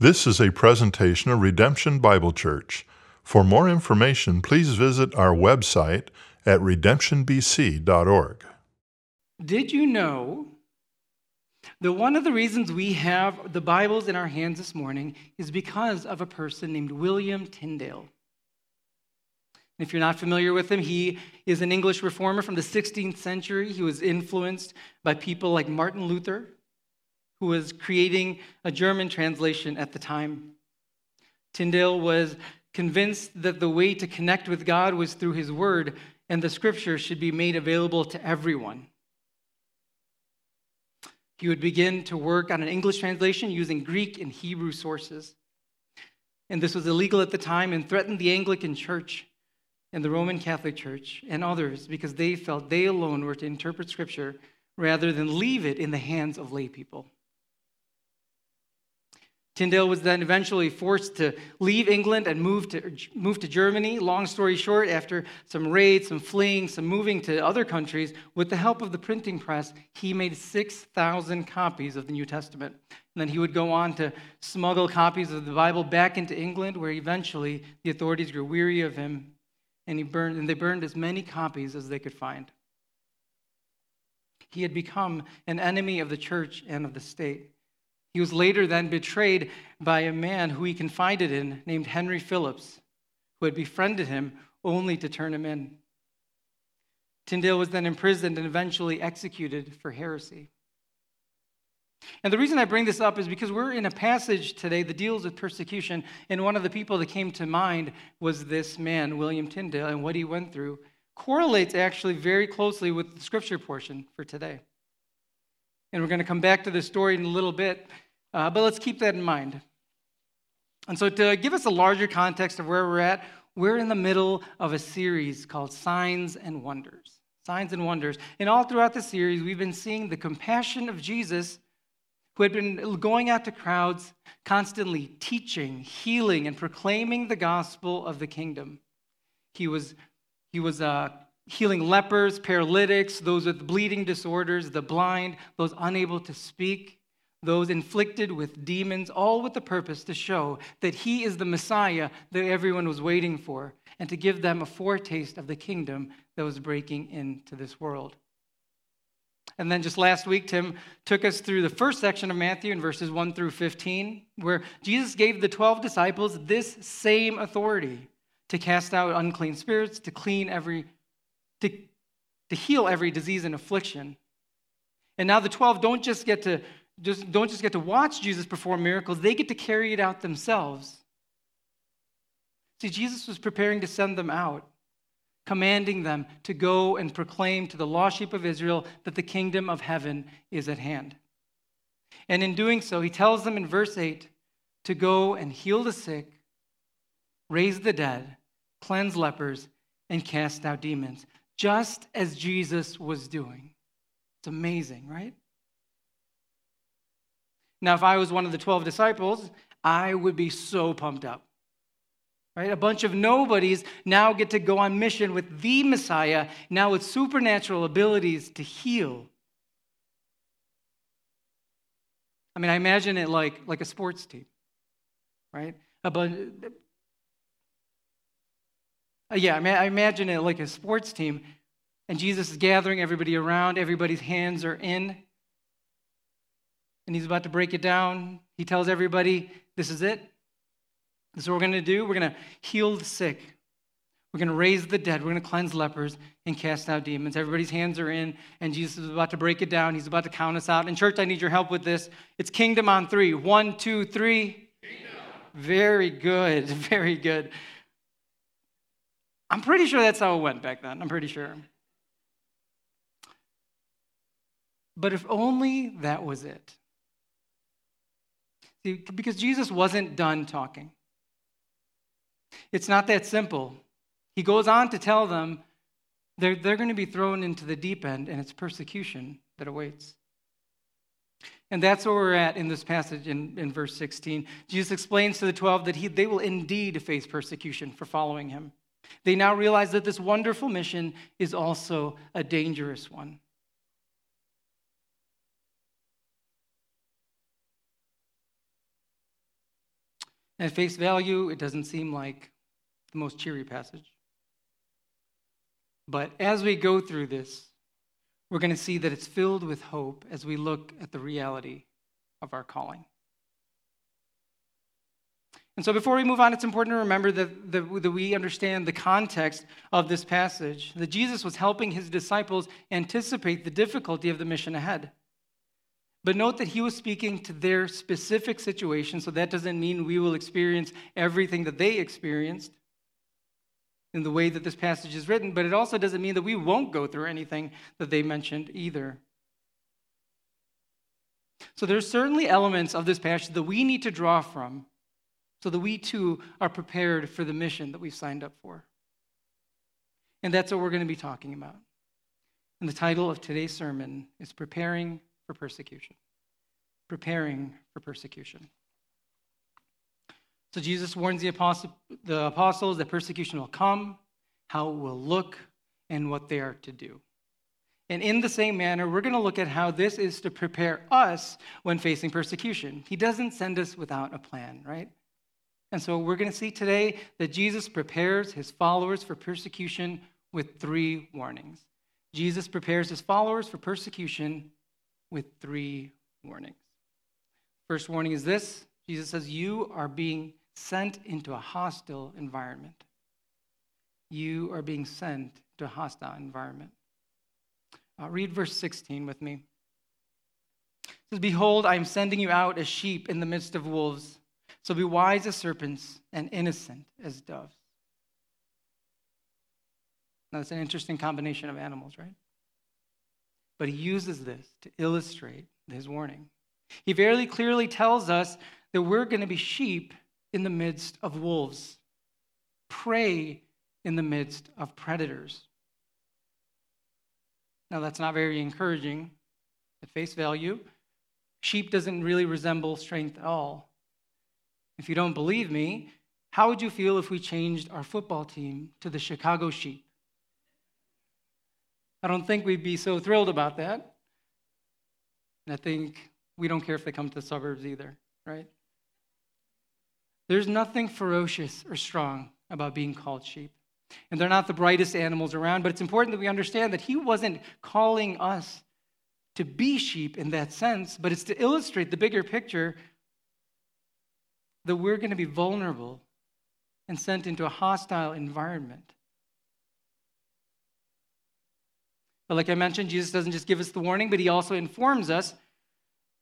This is a presentation of Redemption Bible Church. For more information, please visit our website at redemptionbc.org. Did you know that one of the reasons we have the Bibles in our hands this morning is because of a person named William Tyndale? If you're not familiar with him, he is an English reformer from the 16th century. He was influenced by people like Martin Luther, who was creating a German translation at the time. Tyndale was convinced that the way to connect with God was through his word, and the scripture should be made available to everyone. He would begin to work on an English translation using Greek and Hebrew sources. And this was illegal at the time and threatened the Anglican Church and the Roman Catholic Church and others because they felt they alone were to interpret Scripture rather than leave it in the hands of lay people. Tyndale was then eventually forced to leave England and move to, move to Germany. Long story short, after some raids, some fleeing, some moving to other countries, with the help of the printing press, he made 6,000 copies of the New Testament. And then he would go on to smuggle copies of the Bible back into England, where eventually the authorities grew weary of him, and, he burned, and they burned as many copies as they could find. He had become an enemy of the church and of the state. He was later then betrayed by a man who he confided in named Henry Phillips, who had befriended him only to turn him in. Tyndale was then imprisoned and eventually executed for heresy. And the reason I bring this up is because we're in a passage today that deals with persecution, and one of the people that came to mind was this man, William Tyndale, and what he went through correlates actually very closely with the scripture portion for today. And we're going to come back to this story in a little bit, uh, but let's keep that in mind. And so, to give us a larger context of where we're at, we're in the middle of a series called Signs and Wonders. Signs and Wonders. And all throughout the series, we've been seeing the compassion of Jesus, who had been going out to crowds, constantly teaching, healing, and proclaiming the gospel of the kingdom. He was, he was uh, healing lepers, paralytics, those with bleeding disorders, the blind, those unable to speak, those inflicted with demons, all with the purpose to show that he is the Messiah that everyone was waiting for and to give them a foretaste of the kingdom that was breaking into this world. And then just last week, Tim took us through the first section of Matthew in verses 1 through 15, where Jesus gave the 12 disciples this same authority to cast out unclean spirits, to clean every to, to heal every disease and affliction. And now the 12 don't just get to just don't just get to watch Jesus perform miracles, they get to carry it out themselves. See, Jesus was preparing to send them out, commanding them to go and proclaim to the lost sheep of Israel that the kingdom of heaven is at hand. And in doing so, he tells them in verse 8 to go and heal the sick, raise the dead, cleanse lepers, and cast out demons just as Jesus was doing. It's amazing, right? Now, if I was one of the 12 disciples, I would be so pumped up. Right? A bunch of nobodies now get to go on mission with the Messiah, now with supernatural abilities to heal. I mean, I imagine it like, like a sports team, right? A bunch, uh, yeah, I, mean, I imagine it like a sports team, and Jesus is gathering everybody around, everybody's hands are in, and he's about to break it down. He tells everybody, This is it. This is what we're going to do. We're going to heal the sick. We're going to raise the dead. We're going to cleanse lepers and cast out demons. Everybody's hands are in, and Jesus is about to break it down. He's about to count us out. And, church, I need your help with this. It's kingdom on three. One, two, three. Kingdom. Very good. Very good. I'm pretty sure that's how it went back then. I'm pretty sure. But if only that was it. Because Jesus wasn't done talking. It's not that simple. He goes on to tell them they're, they're going to be thrown into the deep end, and it's persecution that awaits. And that's where we're at in this passage in, in verse 16. Jesus explains to the 12 that he, they will indeed face persecution for following him. They now realize that this wonderful mission is also a dangerous one. At face value, it doesn't seem like the most cheery passage. But as we go through this, we're going to see that it's filled with hope as we look at the reality of our calling. And so, before we move on, it's important to remember that, that, that, we understand the context of this passage, that Jesus was helping his disciples anticipate the difficulty of the mission ahead. But note that he was speaking to their specific situation, so that doesn't mean we will experience everything that they experienced in the way that this passage is written, but it also doesn't mean that we won't go through anything that they mentioned either. So there's certainly elements of this passage that we need to draw from so that we too are prepared for the mission that we've signed up for. And that's what we're going to be talking about. And the title of today's sermon is Preparing for Persecution. Preparing for Persecution. So Jesus warns the, apostle, the apostles that persecution will come, how it will look, and what they are to do. And in the same manner, we're going to look at how this is to prepare us when facing persecution. He doesn't send us without a plan, right? And so we're going to see today that Jesus prepares his followers for persecution with three warnings. Jesus prepares his followers for persecution with three warnings. First warning is this Jesus says, You are being sent into a hostile environment. You are being sent to a hostile environment. Uh, read verse 16 with me. It says, Behold, I am sending you out as sheep in the midst of wolves. So be wise as serpents and innocent as doves. Now, that's an interesting combination of animals, right? But he uses this to illustrate his warning. He very clearly tells us that we're going to be sheep in the midst of wolves, prey in the midst of predators. Now, that's not very encouraging at face value. Sheep doesn't really resemble strength at all. If you don't believe me, how would you feel if we changed our football team to the Chicago Sheep? I don't think we'd be so thrilled about that. And I think we don't care if they come to the suburbs either, right? There's nothing ferocious or strong about being called sheep. And they're not the brightest animals around, but it's important that we understand that he wasn't calling us to be sheep in that sense, but it's to illustrate the bigger picture that we're going to be vulnerable and sent into a hostile environment. But like I mentioned, Jesus doesn't just give us the warning, but he also informs us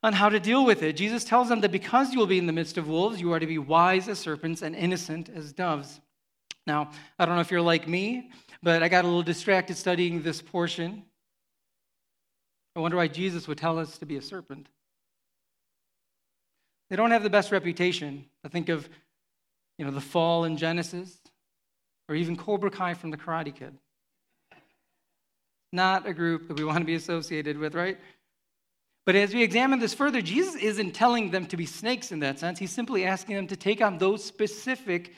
on how to deal with it. Jesus tells them that because you will be in the midst of wolves, you are to be wise as serpents and innocent as doves. Now, I don't know if you're like me, but I got a little distracted studying this portion. I wonder why Jesus would tell us to be a serpent. They don't have the best reputation. I think of, you know, the fall in Genesis, or even Cobra Kai from the Karate Kid. Not a group that we want to be associated with, right? But as we examine this further, Jesus isn't telling them to be snakes in that sense. He's simply asking them to take on those specific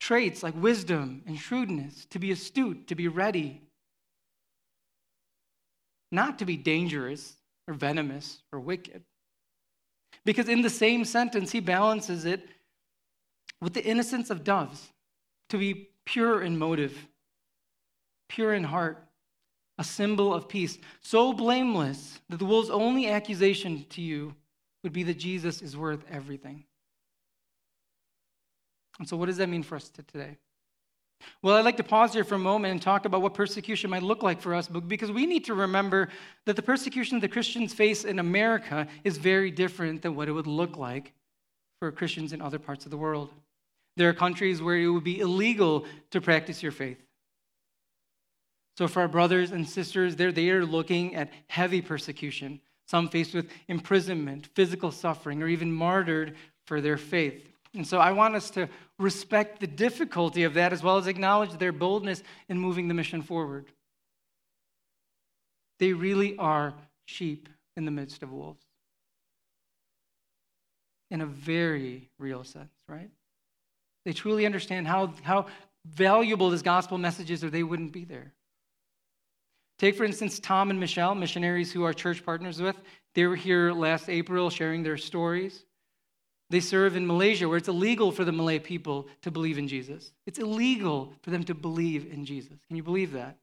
traits like wisdom and shrewdness, to be astute, to be ready, not to be dangerous or venomous or wicked. Because in the same sentence, he balances it with the innocence of doves to be pure in motive, pure in heart, a symbol of peace, so blameless that the world's only accusation to you would be that Jesus is worth everything. And so, what does that mean for us today? Well, I'd like to pause here for a moment and talk about what persecution might look like for us because we need to remember that the persecution the Christians face in America is very different than what it would look like for Christians in other parts of the world. There are countries where it would be illegal to practice your faith. So, for our brothers and sisters, they're, they are looking at heavy persecution, some faced with imprisonment, physical suffering, or even martyred for their faith. And so I want us to respect the difficulty of that as well as acknowledge their boldness in moving the mission forward. They really are sheep in the midst of wolves. In a very real sense, right? They truly understand how, how valuable this gospel message is, or they wouldn't be there. Take, for instance, Tom and Michelle, missionaries who are church partners with. They were here last April sharing their stories. They serve in Malaysia, where it's illegal for the Malay people to believe in Jesus. It's illegal for them to believe in Jesus. Can you believe that?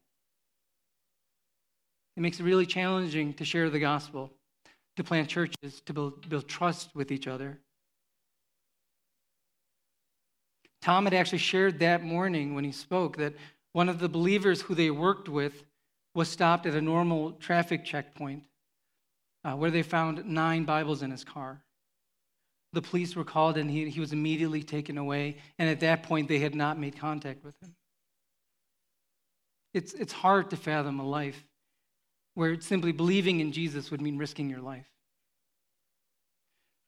It makes it really challenging to share the gospel, to plant churches, to build, build trust with each other. Tom had actually shared that morning when he spoke that one of the believers who they worked with was stopped at a normal traffic checkpoint uh, where they found nine Bibles in his car. The police were called and he, he was immediately taken away. And at that point, they had not made contact with him. It's, it's hard to fathom a life where simply believing in Jesus would mean risking your life.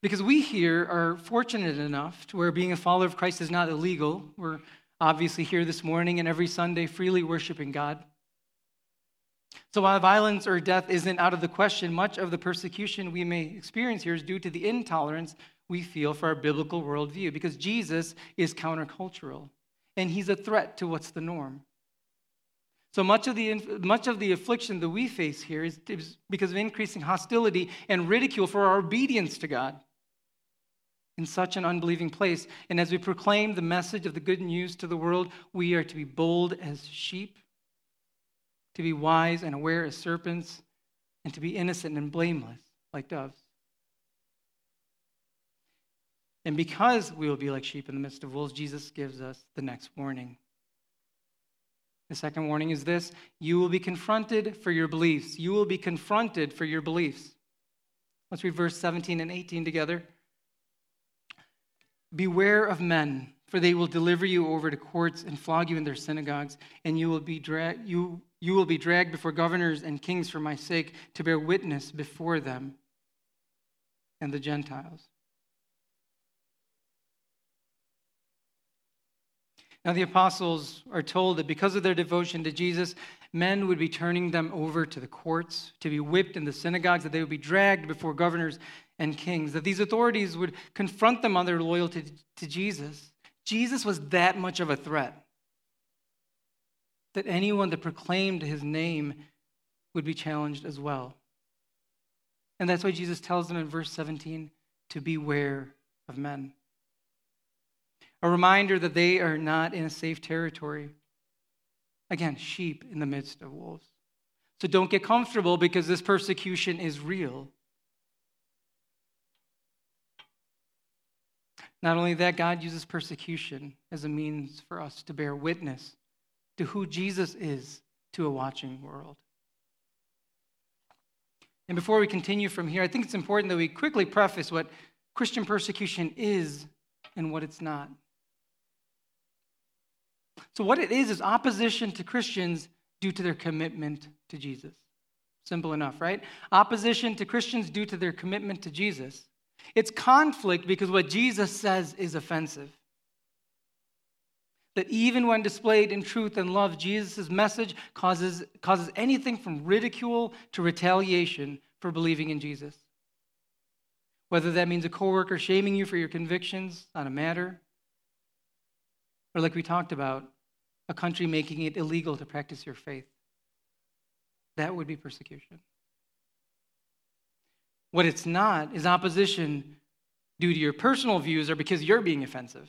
Because we here are fortunate enough to where being a follower of Christ is not illegal. We're obviously here this morning and every Sunday freely worshiping God. So while violence or death isn't out of the question, much of the persecution we may experience here is due to the intolerance we feel for our biblical worldview, because Jesus is countercultural and he's a threat to what's the norm. So much of the, much of the affliction that we face here is because of increasing hostility and ridicule for our obedience to God in such an unbelieving place. And as we proclaim the message of the good news to the world, we are to be bold as sheep to be wise and aware as serpents, and to be innocent and blameless like doves. And because we will be like sheep in the midst of wolves, Jesus gives us the next warning. The second warning is this you will be confronted for your beliefs. You will be confronted for your beliefs. Let's read verse 17 and 18 together. Beware of men, for they will deliver you over to courts and flog you in their synagogues, and you will be dra- you you will be dragged before governors and kings for my sake to bear witness before them and the Gentiles. Now, the apostles are told that because of their devotion to Jesus, men would be turning them over to the courts to be whipped in the synagogues, that they would be dragged before governors and kings, that these authorities would confront them on their loyalty to Jesus. Jesus was that much of a threat that anyone that proclaimed his name would be challenged as well. And that's why Jesus tells them in verse 17 to beware of men. A reminder that they are not in a safe territory. Again, sheep in the midst of wolves. So don't get comfortable because this persecution is real. Not only that, God uses persecution as a means for us to bear witness to who Jesus is to a watching world. And before we continue from here, I think it's important that we quickly preface what Christian persecution is and what it's not. So, what it is is opposition to Christians due to their commitment to Jesus. Simple enough, right? Opposition to Christians due to their commitment to Jesus. It's conflict because what Jesus says is offensive that even when displayed in truth and love, Jesus' message causes, causes anything from ridicule to retaliation for believing in Jesus. Whether that means a coworker shaming you for your convictions on a matter, or like we talked about, a country making it illegal to practice your faith. That would be persecution. What it's not is opposition due to your personal views or because you're being offensive.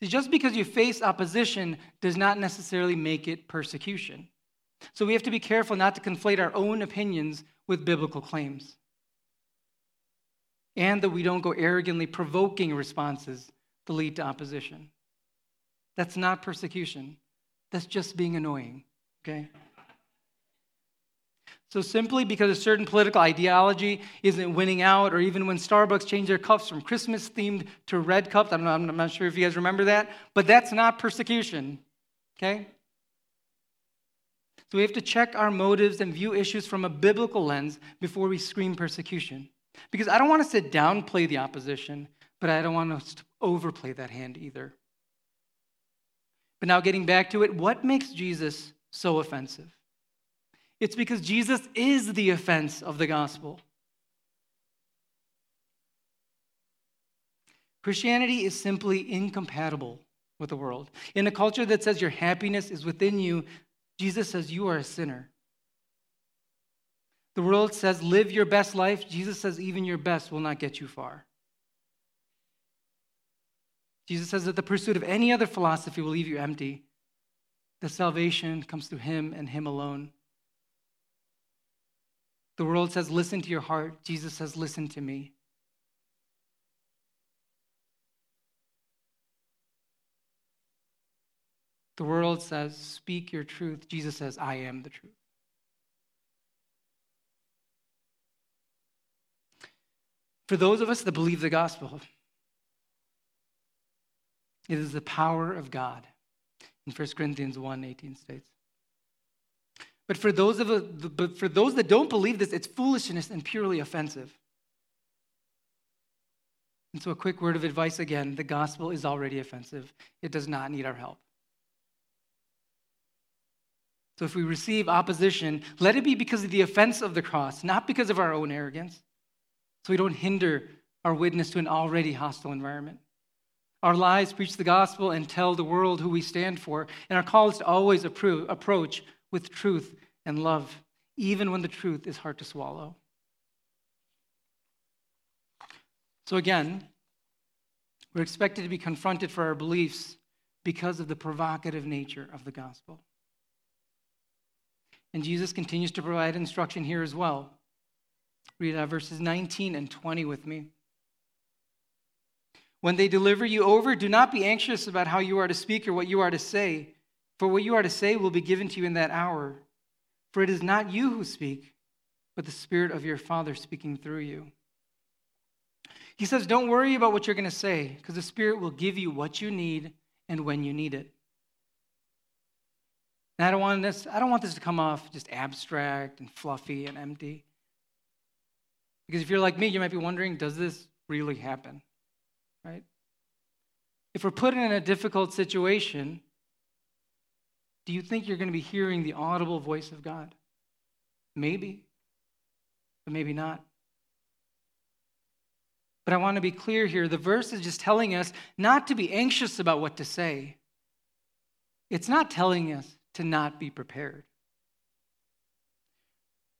See, just because you face opposition does not necessarily make it persecution. So we have to be careful not to conflate our own opinions with biblical claims. And that we don't go arrogantly provoking responses to lead to opposition. That's not persecution. That's just being annoying, okay? So, simply because a certain political ideology isn't winning out, or even when Starbucks changed their cups from Christmas themed to red cups, I don't know, I'm not sure if you guys remember that, but that's not persecution, okay? So, we have to check our motives and view issues from a biblical lens before we scream persecution. Because I don't want us to downplay the opposition, but I don't want us to overplay that hand either. But now, getting back to it, what makes Jesus so offensive? It's because Jesus is the offense of the gospel. Christianity is simply incompatible with the world. In a culture that says your happiness is within you, Jesus says you are a sinner. The world says, live your best life. Jesus says, even your best will not get you far. Jesus says that the pursuit of any other philosophy will leave you empty. The salvation comes through Him and Him alone. The world says, listen to your heart. Jesus says, listen to me. The world says, speak your truth. Jesus says, I am the truth. For those of us that believe the gospel, it is the power of God. In 1 Corinthians 1 18 states. But for those of but for those that don't believe this, it's foolishness and purely offensive. And so, a quick word of advice again the gospel is already offensive, it does not need our help. So, if we receive opposition, let it be because of the offense of the cross, not because of our own arrogance, so we don't hinder our witness to an already hostile environment. Our lives preach the gospel and tell the world who we stand for, and our call is to always approach with truth and love, even when the truth is hard to swallow. So, again, we're expected to be confronted for our beliefs because of the provocative nature of the gospel. And Jesus continues to provide instruction here as well. Read out verses 19 and 20 with me. When they deliver you over, do not be anxious about how you are to speak or what you are to say, for what you are to say will be given to you in that hour. For it is not you who speak, but the Spirit of your Father speaking through you. He says, Don't worry about what you're going to say, because the Spirit will give you what you need and when you need it. And I don't want this, I don't want this to come off just abstract and fluffy and empty. Because if you're like me, you might be wondering, does this really happen? Right? If we're put in a difficult situation, do you think you're going to be hearing the audible voice of God? Maybe, but maybe not. But I want to be clear here. The verse is just telling us not to be anxious about what to say. It's not telling us to not be prepared.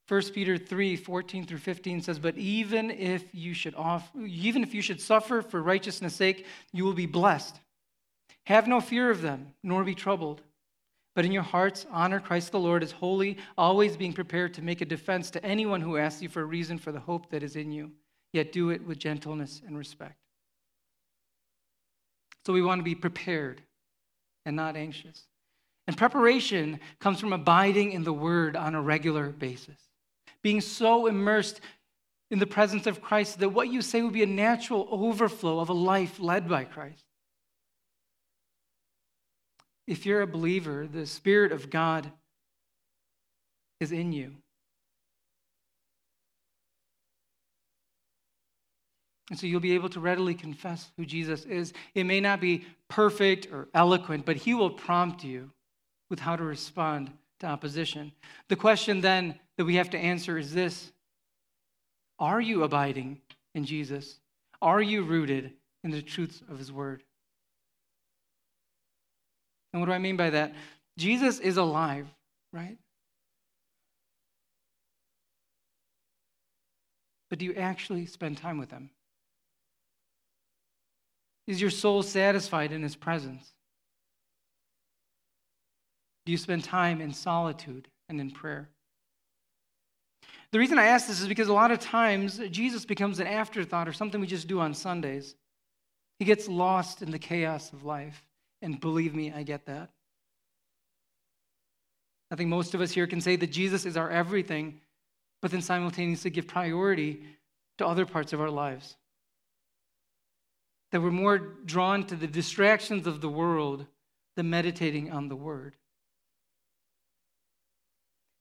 1 Peter 3, 14 through 15 says, But even if you should off, even if you should suffer for righteousness' sake, you will be blessed. Have no fear of them, nor be troubled. But in your hearts, honor Christ the Lord as holy, always being prepared to make a defense to anyone who asks you for a reason for the hope that is in you, yet do it with gentleness and respect. So we want to be prepared and not anxious. And preparation comes from abiding in the word on a regular basis being so immersed in the presence of Christ that what you say will be a natural overflow of a life led by Christ. If you're a believer, the Spirit of God is in you. And so you'll be able to readily confess who Jesus is. It may not be perfect or eloquent, but He will prompt you with how to respond to opposition. The question then that we have to answer is this Are you abiding in Jesus? Are you rooted in the truths of his word? And what do I mean by that? Jesus is alive, right? But do you actually spend time with him? Is your soul satisfied in his presence? Do you spend time in solitude and in prayer? The reason I ask this is because a lot of times Jesus becomes an afterthought or something we just do on Sundays. He gets lost in the chaos of life. And believe me, I get that. I think most of us here can say that Jesus is our everything, but then simultaneously give priority to other parts of our lives. That we're more drawn to the distractions of the world than meditating on the Word.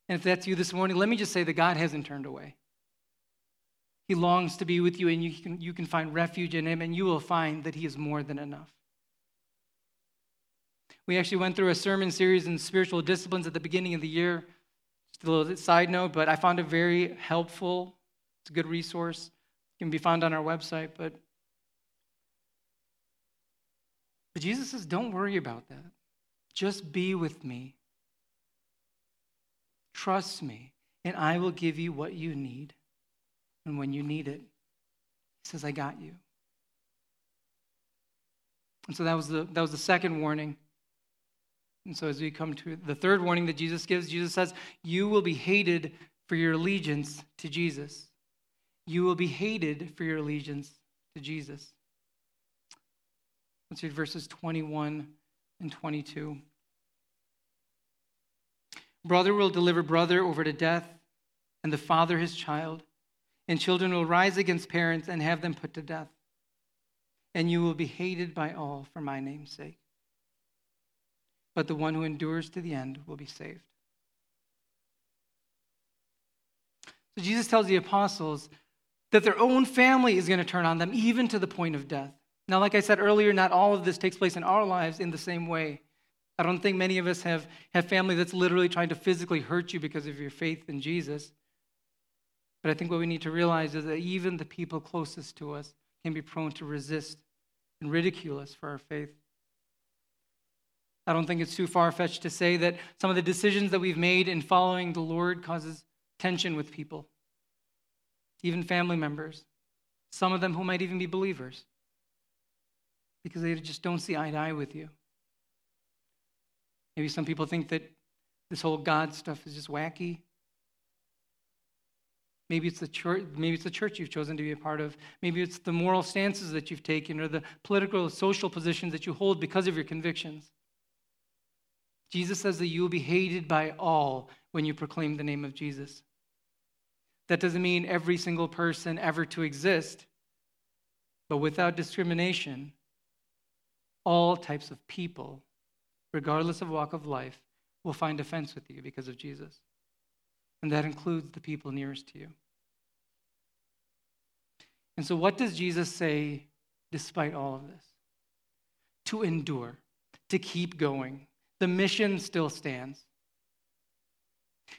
And if that's you this morning, let me just say that God hasn't turned away. He longs to be with you, and you can, you can find refuge in Him, and you will find that He is more than enough. We actually went through a sermon series in spiritual disciplines at the beginning of the year. Just a little side note, but I found it very helpful. It's a good resource. It can be found on our website. But, but Jesus says, don't worry about that. Just be with me Trust me. and I will give you what you need. And when you need it, he says, I got you. And so that was the, that was the second warning. And so as we come to the third warning that Jesus gives, Jesus says, You will be hated for your allegiance to Jesus. You will be hated for your allegiance to Jesus. Let's read verses 21 and 22. Brother will deliver brother over to death, and the father his child, and children will rise against parents and have them put to death. And you will be hated by all for my name's sake. But the one who endures to the end will be saved. So Jesus tells the apostles that their own family is going to turn on them, even to the point of death. Now, like I said earlier, not all of this takes place in our lives in the same way. I don't think many of us have, have family that's literally trying to physically hurt you because of your faith in Jesus. But I think what we need to realize is that even the people closest to us can be prone to resist and ridicule us for our faith. I don't think it's too far fetched to say that some of the decisions that we've made in following the Lord causes tension with people, even family members, some of them who might even be believers, because they just don't see eye to eye with you. Maybe some people think that this whole God stuff is just wacky. Maybe it's the church, maybe it's the church you've chosen to be a part of. Maybe it's the moral stances that you've taken or the political social positions that you hold because of your convictions. Jesus says that you will be hated by all when you proclaim the name of Jesus. That doesn't mean every single person ever to exist, but without discrimination, all types of people regardless of walk of life, will find offense with you because of Jesus. And that includes the people nearest to you. And so, what does Jesus say despite all of this? To endure, to keep going. The mission still stands.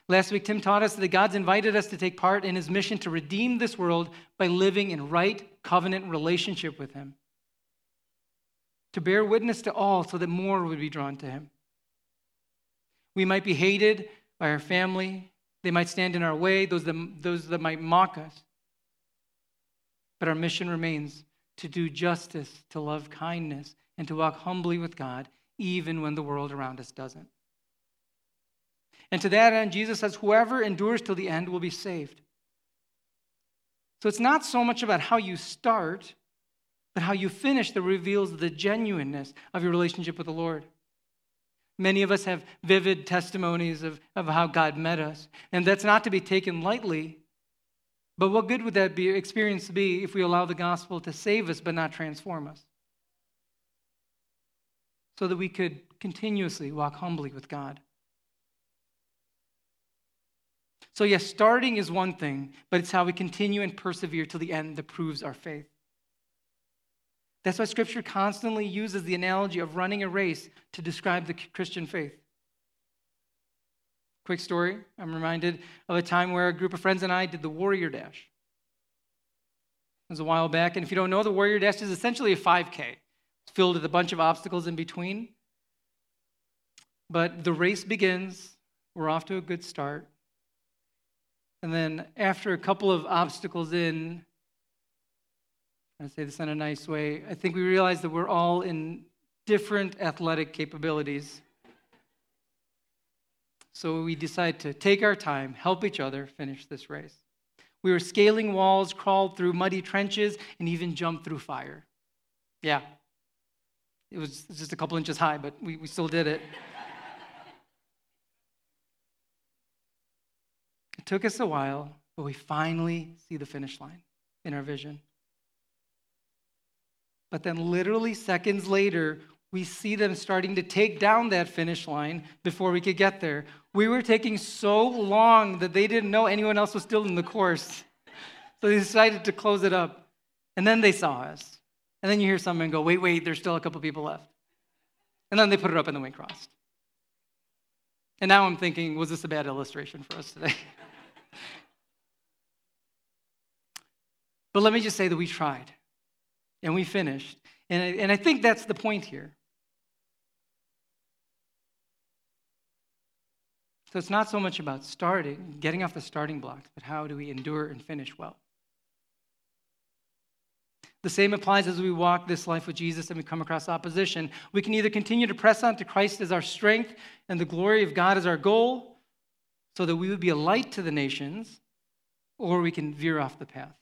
Last week, Tim taught us that God's invited us to take part in his mission to redeem this world by living in right covenant relationship with him to bear witness to all so that more would be drawn to him. We might be hated by our family, they might stand in our way, those that, those that might mock us. But our mission remains to do justice, to love kindness, and to walk humbly with God, even when the world around us doesn't. And to that end, Jesus says, Whoever endures till the end will be saved. So it's not so much about how you start but how you finish that reveals the genuineness of your relationship with the Lord. Many of us have vivid testimonies of, of how God met us, and that's not to be taken lightly. But what good would that be, experience be if we allow the gospel to save us but not transform us? So that we could continuously walk humbly with God. So, yes, starting is one thing, but it's how we continue and persevere till the end that proves our faith. That's why Scripture constantly uses the analogy of running a race to describe the Christian faith. Quick story I'm reminded of a time where a group of friends and I did the Warrior Dash. It was a while back, and if you don't know, the Warrior Dash is essentially a 5K. Filled with a bunch of obstacles in between. But the race begins, we're off to a good start. And then, after a couple of obstacles in, I say this in a nice way. I think we realize that we're all in different athletic capabilities. So we decide to take our time, help each other finish this race. We were scaling walls, crawled through muddy trenches, and even jumped through fire. Yeah. It was just a couple inches high, but we, we still did it. it took us a while, but we finally see the finish line in our vision. But then, literally seconds later, we see them starting to take down that finish line before we could get there. We were taking so long that they didn't know anyone else was still in the course. So they decided to close it up. And then they saw us. And then you hear someone go, wait, wait, there's still a couple people left. And then they put it up and then we crossed. And now I'm thinking, was this a bad illustration for us today? but let me just say that we tried and we finished. And I, and I think that's the point here. So it's not so much about starting, getting off the starting blocks, but how do we endure and finish well? The same applies as we walk this life with Jesus and we come across opposition. We can either continue to press on to Christ as our strength and the glory of God as our goal, so that we would be a light to the nations, or we can veer off the path.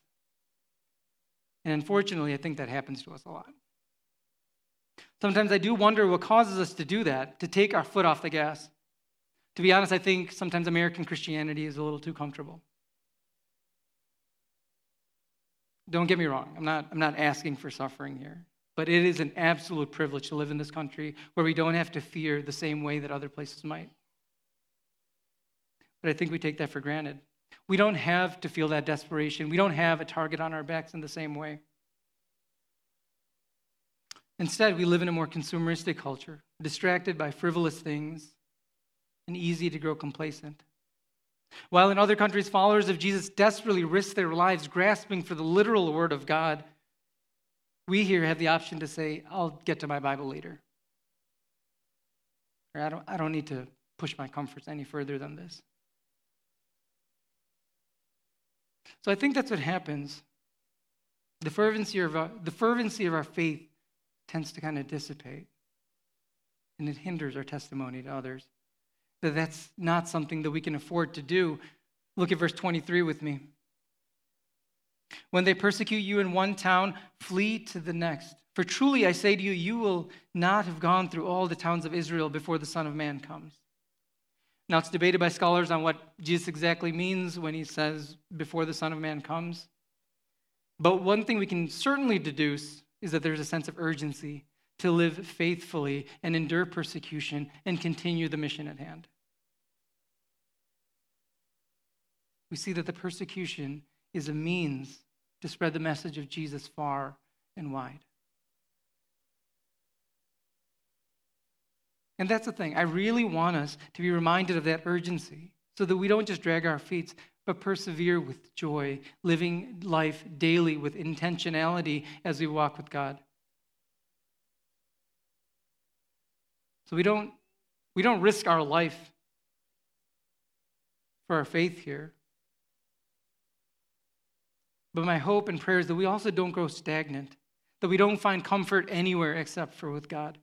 And unfortunately, I think that happens to us a lot. Sometimes I do wonder what causes us to do that, to take our foot off the gas. To be honest, I think sometimes American Christianity is a little too comfortable. Don't get me wrong, I'm not, I'm not asking for suffering here. But it is an absolute privilege to live in this country where we don't have to fear the same way that other places might. But I think we take that for granted. We don't have to feel that desperation. We don't have a target on our backs in the same way. Instead, we live in a more consumeristic culture, distracted by frivolous things and easy to grow complacent. While in other countries, followers of Jesus desperately risk their lives grasping for the literal word of God, we here have the option to say, I'll get to my Bible later. Or I don't, I don't need to push my comforts any further than this. So I think that's what happens. The fervency of our, the fervency of our faith tends to kind of dissipate, and it hinders our testimony to others. That that's not something that we can afford to do. Look at verse 23 with me. When they persecute you in one town, flee to the next. For truly I say to you, you will not have gone through all the towns of Israel before the Son of Man comes. Now, it's debated by scholars on what Jesus exactly means when he says, before the Son of Man comes. But one thing we can certainly deduce is that there's a sense of urgency to live faithfully and endure persecution and continue the mission at hand. We see that the persecution is a means to spread the message of Jesus far and wide. And that's the thing. I really want us to be reminded of that urgency so that we don't just drag our feet, but persevere with joy, living life daily with intentionality as we walk with God. So we don't, we don't risk our life for our faith here. But my hope and prayer is that we also don't grow stagnant, that we don't find comfort anywhere except for with God.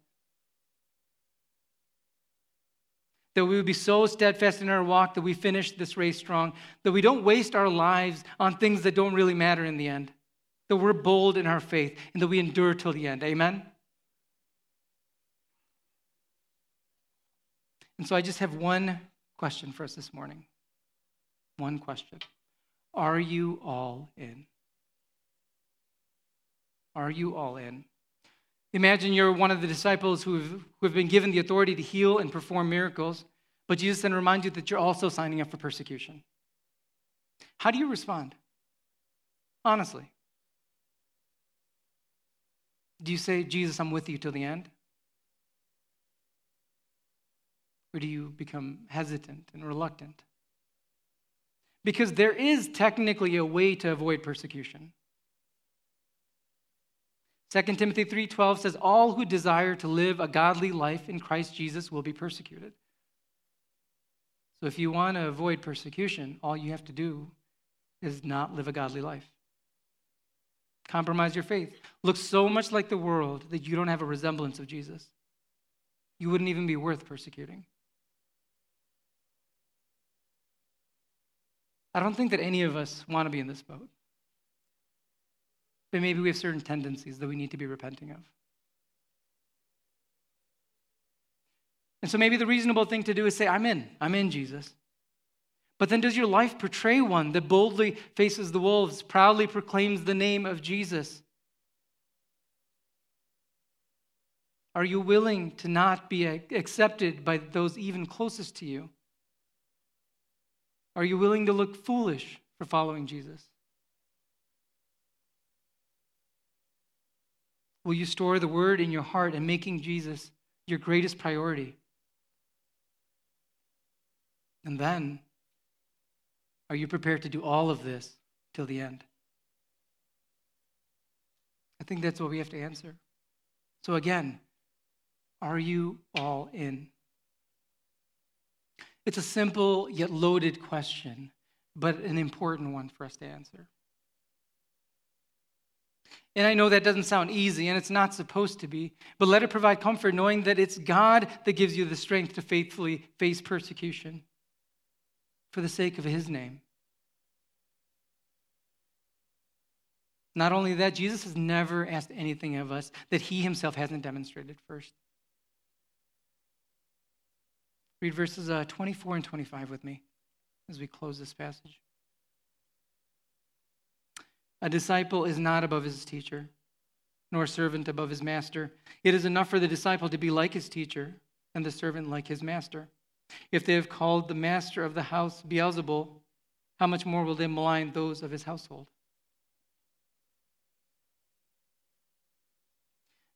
That we would be so steadfast in our walk that we finish this race strong, that we don't waste our lives on things that don't really matter in the end, that we're bold in our faith, and that we endure till the end. Amen? And so I just have one question for us this morning. One question. Are you all in? Are you all in? Imagine you're one of the disciples who have, who have been given the authority to heal and perform miracles, but Jesus then reminds you that you're also signing up for persecution. How do you respond? Honestly. Do you say, Jesus, I'm with you till the end? Or do you become hesitant and reluctant? Because there is technically a way to avoid persecution. 2 Timothy 3:12 says all who desire to live a godly life in Christ Jesus will be persecuted. So if you want to avoid persecution, all you have to do is not live a godly life. Compromise your faith. Look so much like the world that you don't have a resemblance of Jesus. You wouldn't even be worth persecuting. I don't think that any of us want to be in this boat. But maybe we have certain tendencies that we need to be repenting of. And so maybe the reasonable thing to do is say, I'm in. I'm in, Jesus. But then does your life portray one that boldly faces the wolves, proudly proclaims the name of Jesus? Are you willing to not be accepted by those even closest to you? Are you willing to look foolish for following Jesus? Will you store the word in your heart and making Jesus your greatest priority? And then, are you prepared to do all of this till the end? I think that's what we have to answer. So, again, are you all in? It's a simple yet loaded question, but an important one for us to answer. And I know that doesn't sound easy, and it's not supposed to be, but let it provide comfort knowing that it's God that gives you the strength to faithfully face persecution for the sake of His name. Not only that, Jesus has never asked anything of us that He Himself hasn't demonstrated first. Read verses uh, 24 and 25 with me as we close this passage. A disciple is not above his teacher, nor servant above his master. It is enough for the disciple to be like his teacher, and the servant like his master. If they have called the master of the house Beelzebul, how much more will they malign those of his household?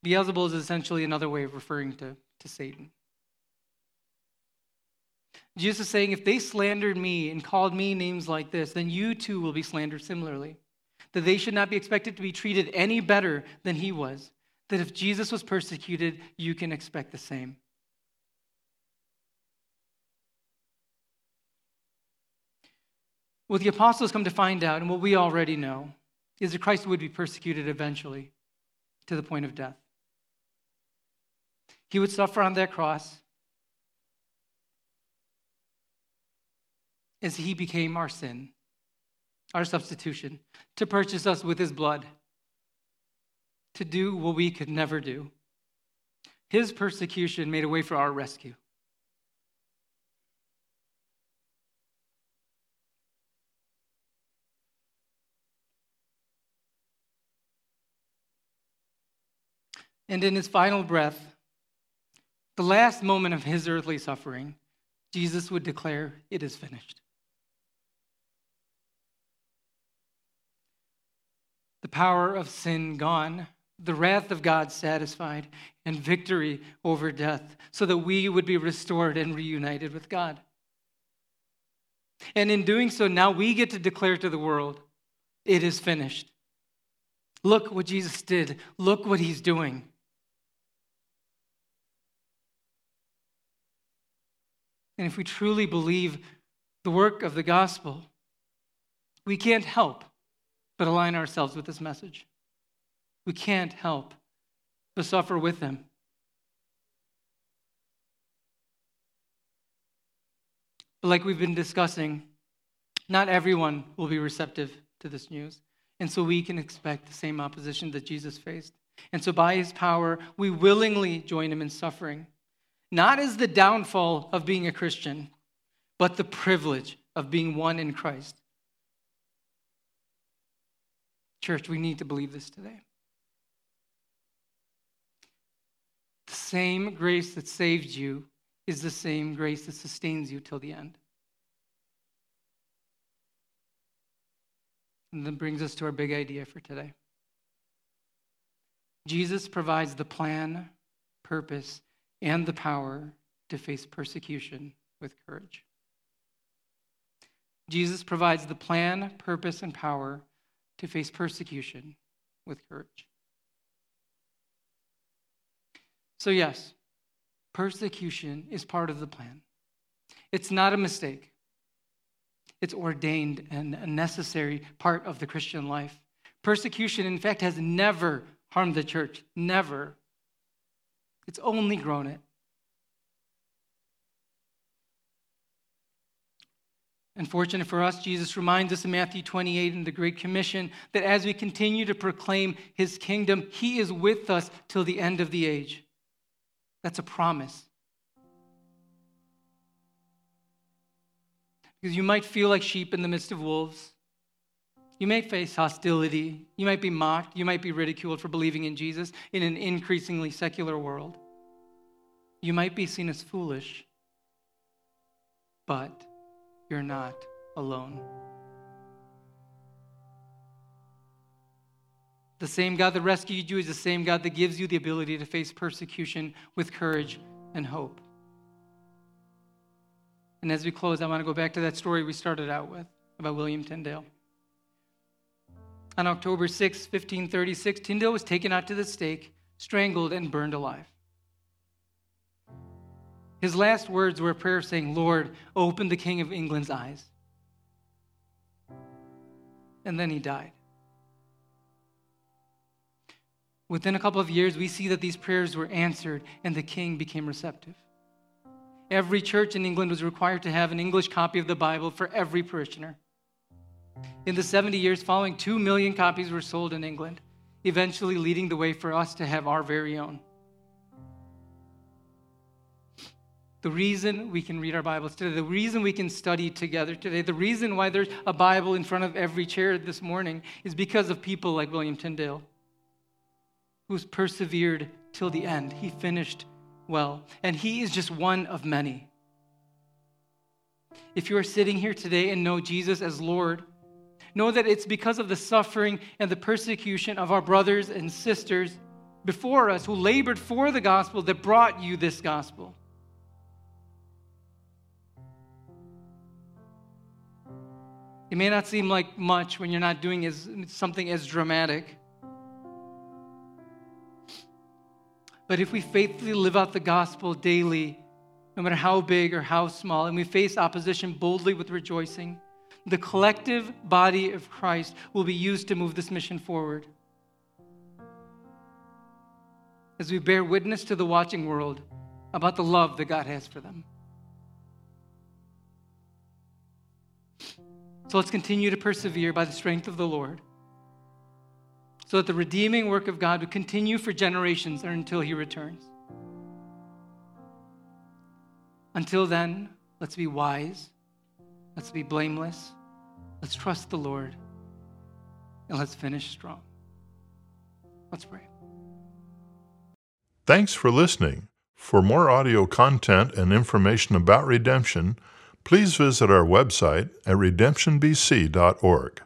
Beelzebul is essentially another way of referring to, to Satan. Jesus is saying, if they slandered me and called me names like this, then you too will be slandered similarly. That they should not be expected to be treated any better than he was. That if Jesus was persecuted, you can expect the same. What the apostles come to find out, and what we already know, is that Christ would be persecuted eventually to the point of death. He would suffer on that cross as he became our sin, our substitution, to purchase us with his blood, to do what we could never do. His persecution made a way for our rescue. And in his final breath, the last moment of his earthly suffering, Jesus would declare, It is finished. Power of sin gone, the wrath of God satisfied, and victory over death, so that we would be restored and reunited with God. And in doing so, now we get to declare to the world, it is finished. Look what Jesus did. Look what he's doing. And if we truly believe the work of the gospel, we can't help but align ourselves with this message. We can't help but suffer with them. But like we've been discussing, not everyone will be receptive to this news. And so we can expect the same opposition that Jesus faced. And so by his power, we willingly join him in suffering, not as the downfall of being a Christian, but the privilege of being one in Christ. Church, we need to believe this today. The same grace that saved you is the same grace that sustains you till the end. And that brings us to our big idea for today. Jesus provides the plan, purpose, and the power to face persecution with courage. Jesus provides the plan, purpose, and power to face persecution with courage. So, yes, persecution is part of the plan. It's not a mistake, it's ordained and a necessary part of the Christian life. Persecution, in fact, has never harmed the church. Never. It's only grown it. Unfortunate for us, Jesus reminds us in Matthew 28 in the Great Commission that as we continue to proclaim his kingdom, he is with us till the end of the age. That's a promise. Because you might feel like sheep in the midst of wolves. You may face hostility. You might be mocked. You might be ridiculed for believing in Jesus in an increasingly secular world. You might be seen as foolish. But you're not alone. The same God that rescued you is the same God that gives you the ability to face persecution with courage and hope. And as we close, I want to go back to that story we started out with about William Tyndale. On October 6, 1536, Tyndale was taken out to the stake, strangled, and burned alive. His last words were a prayer saying, Lord, open the King of England's eyes. And then he died. Within a couple of years, we see that these prayers were answered and the king became receptive. Every church in England was required to have an English copy of the Bible for every parishioner. In the 70 years following, 2 million copies were sold in England, eventually leading the way for us to have our very own. The reason we can read our Bibles today, the reason we can study together today, the reason why there's a Bible in front of every chair this morning is because of people like William Tyndale who's persevered till the end. He finished well, and he is just one of many. If you are sitting here today and know Jesus as Lord, know that it's because of the suffering and the persecution of our brothers and sisters before us who labored for the gospel that brought you this gospel. It may not seem like much when you're not doing as, something as dramatic. But if we faithfully live out the gospel daily, no matter how big or how small, and we face opposition boldly with rejoicing, the collective body of Christ will be used to move this mission forward. As we bear witness to the watching world about the love that God has for them. So let's continue to persevere by the strength of the Lord so that the redeeming work of God would continue for generations or until he returns. Until then, let's be wise, let's be blameless, let's trust the Lord, and let's finish strong. Let's pray. Thanks for listening. For more audio content and information about redemption, please visit our website at redemptionbc.org.